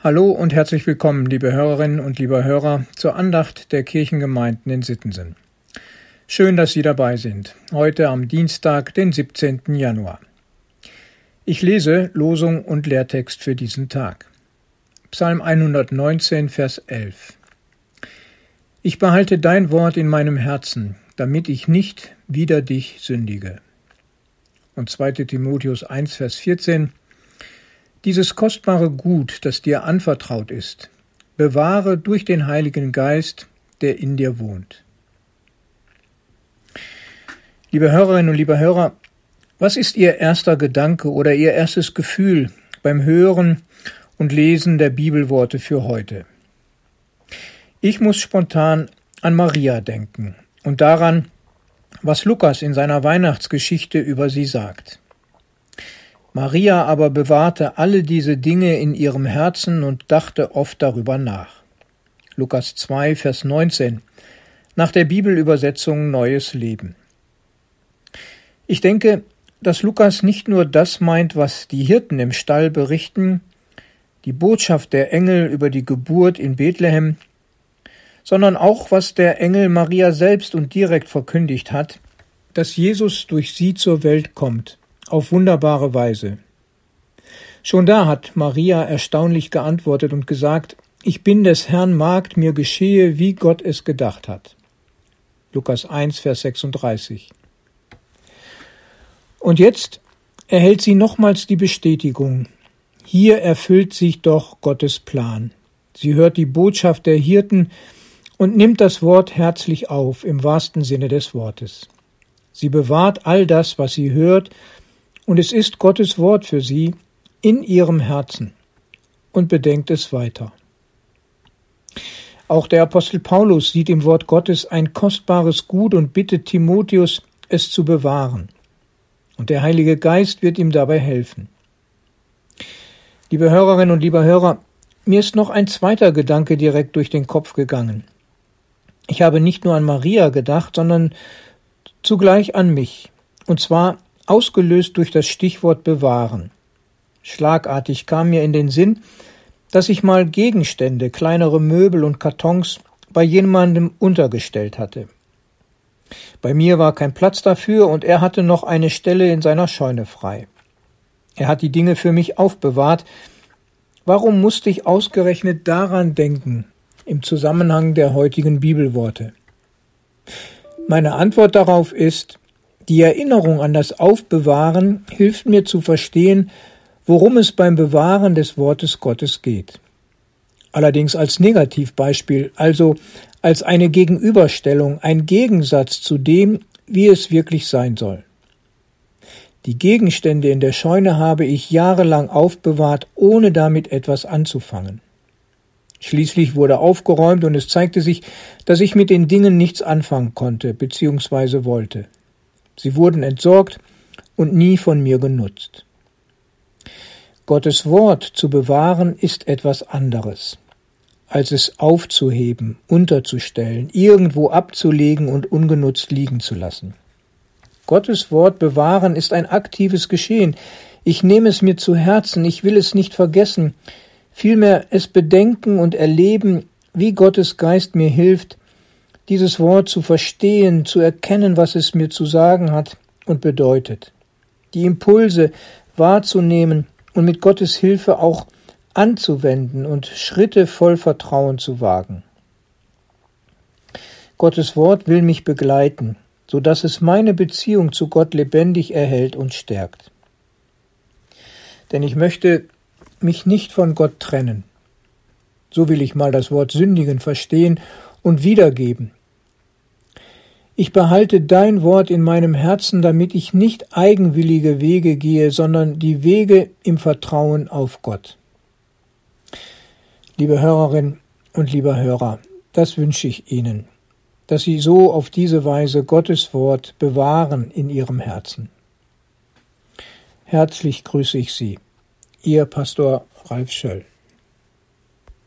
Hallo und herzlich willkommen, liebe Hörerinnen und lieber Hörer, zur Andacht der Kirchengemeinden in Sittensen. Schön, dass Sie dabei sind, heute am Dienstag, den 17. Januar. Ich lese Losung und Lehrtext für diesen Tag. Psalm 119, Vers 11. Ich behalte dein Wort in meinem Herzen, damit ich nicht wider dich sündige. Und 2. Timotheus 1, Vers 14. Dieses kostbare Gut, das dir anvertraut ist, bewahre durch den Heiligen Geist, der in dir wohnt. Liebe Hörerinnen und liebe Hörer, was ist Ihr erster Gedanke oder Ihr erstes Gefühl beim Hören und Lesen der Bibelworte für heute? Ich muss spontan an Maria denken und daran, was Lukas in seiner Weihnachtsgeschichte über sie sagt. Maria aber bewahrte alle diese Dinge in ihrem Herzen und dachte oft darüber nach. Lukas 2, Vers 19 nach der Bibelübersetzung Neues Leben. Ich denke, dass Lukas nicht nur das meint, was die Hirten im Stall berichten, die Botschaft der Engel über die Geburt in Bethlehem, sondern auch, was der Engel Maria selbst und direkt verkündigt hat, dass Jesus durch sie zur Welt kommt auf wunderbare Weise. Schon da hat Maria erstaunlich geantwortet und gesagt, ich bin des Herrn Magd, mir geschehe, wie Gott es gedacht hat. Lukas 1, Vers 36. Und jetzt erhält sie nochmals die Bestätigung. Hier erfüllt sich doch Gottes Plan. Sie hört die Botschaft der Hirten und nimmt das Wort herzlich auf, im wahrsten Sinne des Wortes. Sie bewahrt all das, was sie hört, und es ist Gottes Wort für sie in ihrem Herzen und bedenkt es weiter. Auch der Apostel Paulus sieht im Wort Gottes ein kostbares Gut und bittet Timotheus, es zu bewahren. Und der Heilige Geist wird ihm dabei helfen. Liebe Hörerinnen und lieber Hörer, mir ist noch ein zweiter Gedanke direkt durch den Kopf gegangen. Ich habe nicht nur an Maria gedacht, sondern zugleich an mich. Und zwar ausgelöst durch das Stichwort bewahren. Schlagartig kam mir in den Sinn, dass ich mal Gegenstände, kleinere Möbel und Kartons bei jemandem untergestellt hatte. Bei mir war kein Platz dafür und er hatte noch eine Stelle in seiner Scheune frei. Er hat die Dinge für mich aufbewahrt. Warum musste ich ausgerechnet daran denken im Zusammenhang der heutigen Bibelworte? Meine Antwort darauf ist, die Erinnerung an das Aufbewahren hilft mir zu verstehen, worum es beim Bewahren des Wortes Gottes geht. Allerdings als Negativbeispiel, also als eine Gegenüberstellung, ein Gegensatz zu dem, wie es wirklich sein soll. Die Gegenstände in der Scheune habe ich jahrelang aufbewahrt, ohne damit etwas anzufangen. Schließlich wurde aufgeräumt und es zeigte sich, dass ich mit den Dingen nichts anfangen konnte bzw. wollte. Sie wurden entsorgt und nie von mir genutzt. Gottes Wort zu bewahren ist etwas anderes, als es aufzuheben, unterzustellen, irgendwo abzulegen und ungenutzt liegen zu lassen. Gottes Wort bewahren ist ein aktives Geschehen. Ich nehme es mir zu Herzen, ich will es nicht vergessen, vielmehr es bedenken und erleben, wie Gottes Geist mir hilft, dieses Wort zu verstehen, zu erkennen, was es mir zu sagen hat und bedeutet, die Impulse wahrzunehmen und mit Gottes Hilfe auch anzuwenden und Schritte voll Vertrauen zu wagen. Gottes Wort will mich begleiten, so dass es meine Beziehung zu Gott lebendig erhält und stärkt. Denn ich möchte mich nicht von Gott trennen. So will ich mal das Wort sündigen verstehen und wiedergeben, ich behalte dein Wort in meinem Herzen, damit ich nicht eigenwillige Wege gehe, sondern die Wege im Vertrauen auf Gott. Liebe Hörerin und lieber Hörer, das wünsche ich Ihnen, dass Sie so auf diese Weise Gottes Wort bewahren in Ihrem Herzen. Herzlich grüße ich Sie, Ihr Pastor Ralf Schöll.